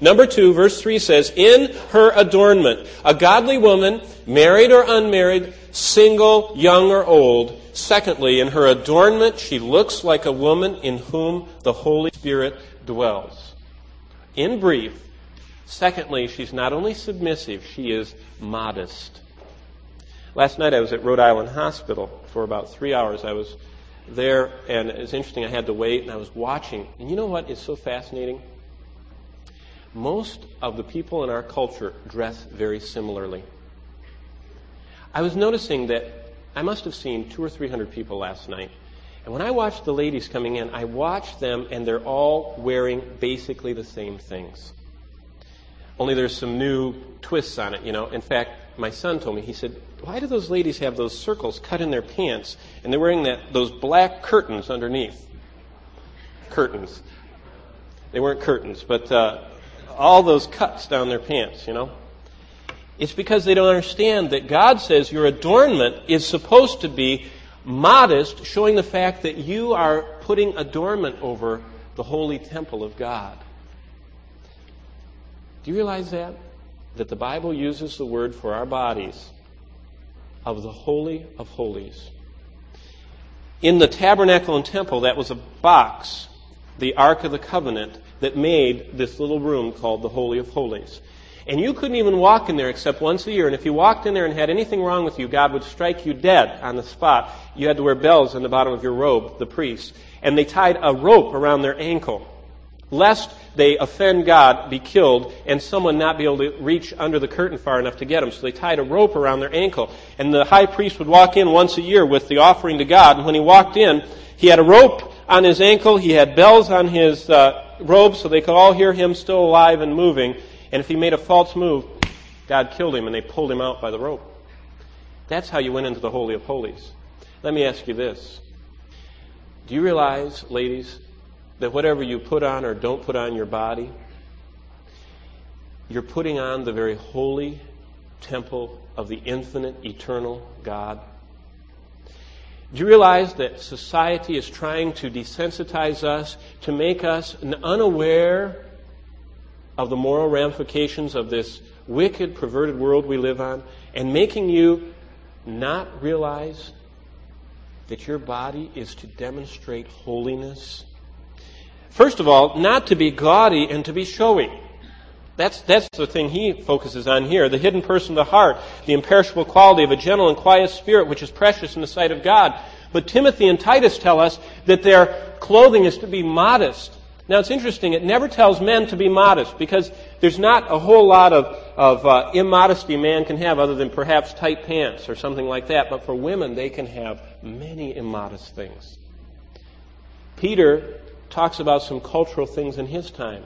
Number two, verse 3 says, In her adornment, a godly woman, married or unmarried, single, young or old. Secondly, in her adornment, she looks like a woman in whom the Holy Spirit dwells. In brief, secondly, she's not only submissive, she is modest. Last night I was at Rhode Island Hospital for about three hours. I was there, and it was interesting. I had to wait, and I was watching. And you know what is so fascinating? Most of the people in our culture dress very similarly. I was noticing that I must have seen two or three hundred people last night. And when I watched the ladies coming in, I watched them, and they're all wearing basically the same things. Only there's some new twists on it, you know. In fact, my son told me, he said, Why do those ladies have those circles cut in their pants and they're wearing that, those black curtains underneath? Curtains. They weren't curtains, but uh, all those cuts down their pants, you know. It's because they don't understand that God says your adornment is supposed to be modest, showing the fact that you are putting adornment over the holy temple of God. Do you realize that? That the Bible uses the word for our bodies of the Holy of Holies. In the tabernacle and temple, that was a box, the Ark of the Covenant, that made this little room called the Holy of Holies. And you couldn't even walk in there except once a year. And if you walked in there and had anything wrong with you, God would strike you dead on the spot. You had to wear bells on the bottom of your robe, the priest. And they tied a rope around their ankle, lest they offend God, be killed, and someone not be able to reach under the curtain far enough to get them. So they tied a rope around their ankle. And the high priest would walk in once a year with the offering to God. And when he walked in, he had a rope on his ankle, he had bells on his uh, robe so they could all hear him still alive and moving. And if he made a false move, God killed him and they pulled him out by the rope. That's how you went into the Holy of Holies. Let me ask you this. Do you realize, ladies, that whatever you put on or don't put on your body, you're putting on the very holy temple of the infinite, eternal God? Do you realize that society is trying to desensitize us, to make us unaware of the moral ramifications of this wicked, perverted world we live on, and making you not realize that your body is to demonstrate holiness? First of all, not to be gaudy and to be showy. That's, that's the thing he focuses on here. The hidden person of the heart, the imperishable quality of a gentle and quiet spirit, which is precious in the sight of God. But Timothy and Titus tell us that their clothing is to be modest. Now it's interesting, it never tells men to be modest because there's not a whole lot of, of uh, immodesty man can have other than perhaps tight pants or something like that. But for women, they can have many immodest things. Peter talks about some cultural things in his time.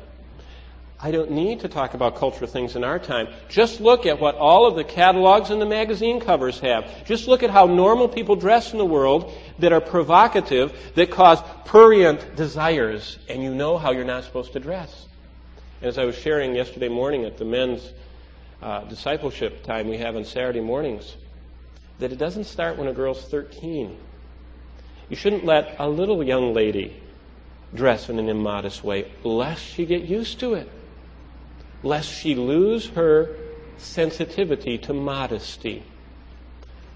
I don't need to talk about cultural things in our time. Just look at what all of the catalogs and the magazine covers have. Just look at how normal people dress in the world that are provocative, that cause prurient desires, and you know how you're not supposed to dress. As I was sharing yesterday morning at the men's uh, discipleship time we have on Saturday mornings, that it doesn't start when a girl's 13. You shouldn't let a little young lady dress in an immodest way, lest she get used to it lest she lose her sensitivity to modesty.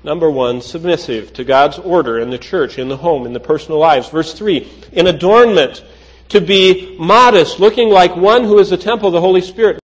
Number one, submissive to God's order in the church, in the home, in the personal lives. Verse three, in adornment, to be modest, looking like one who is the temple of the Holy Spirit.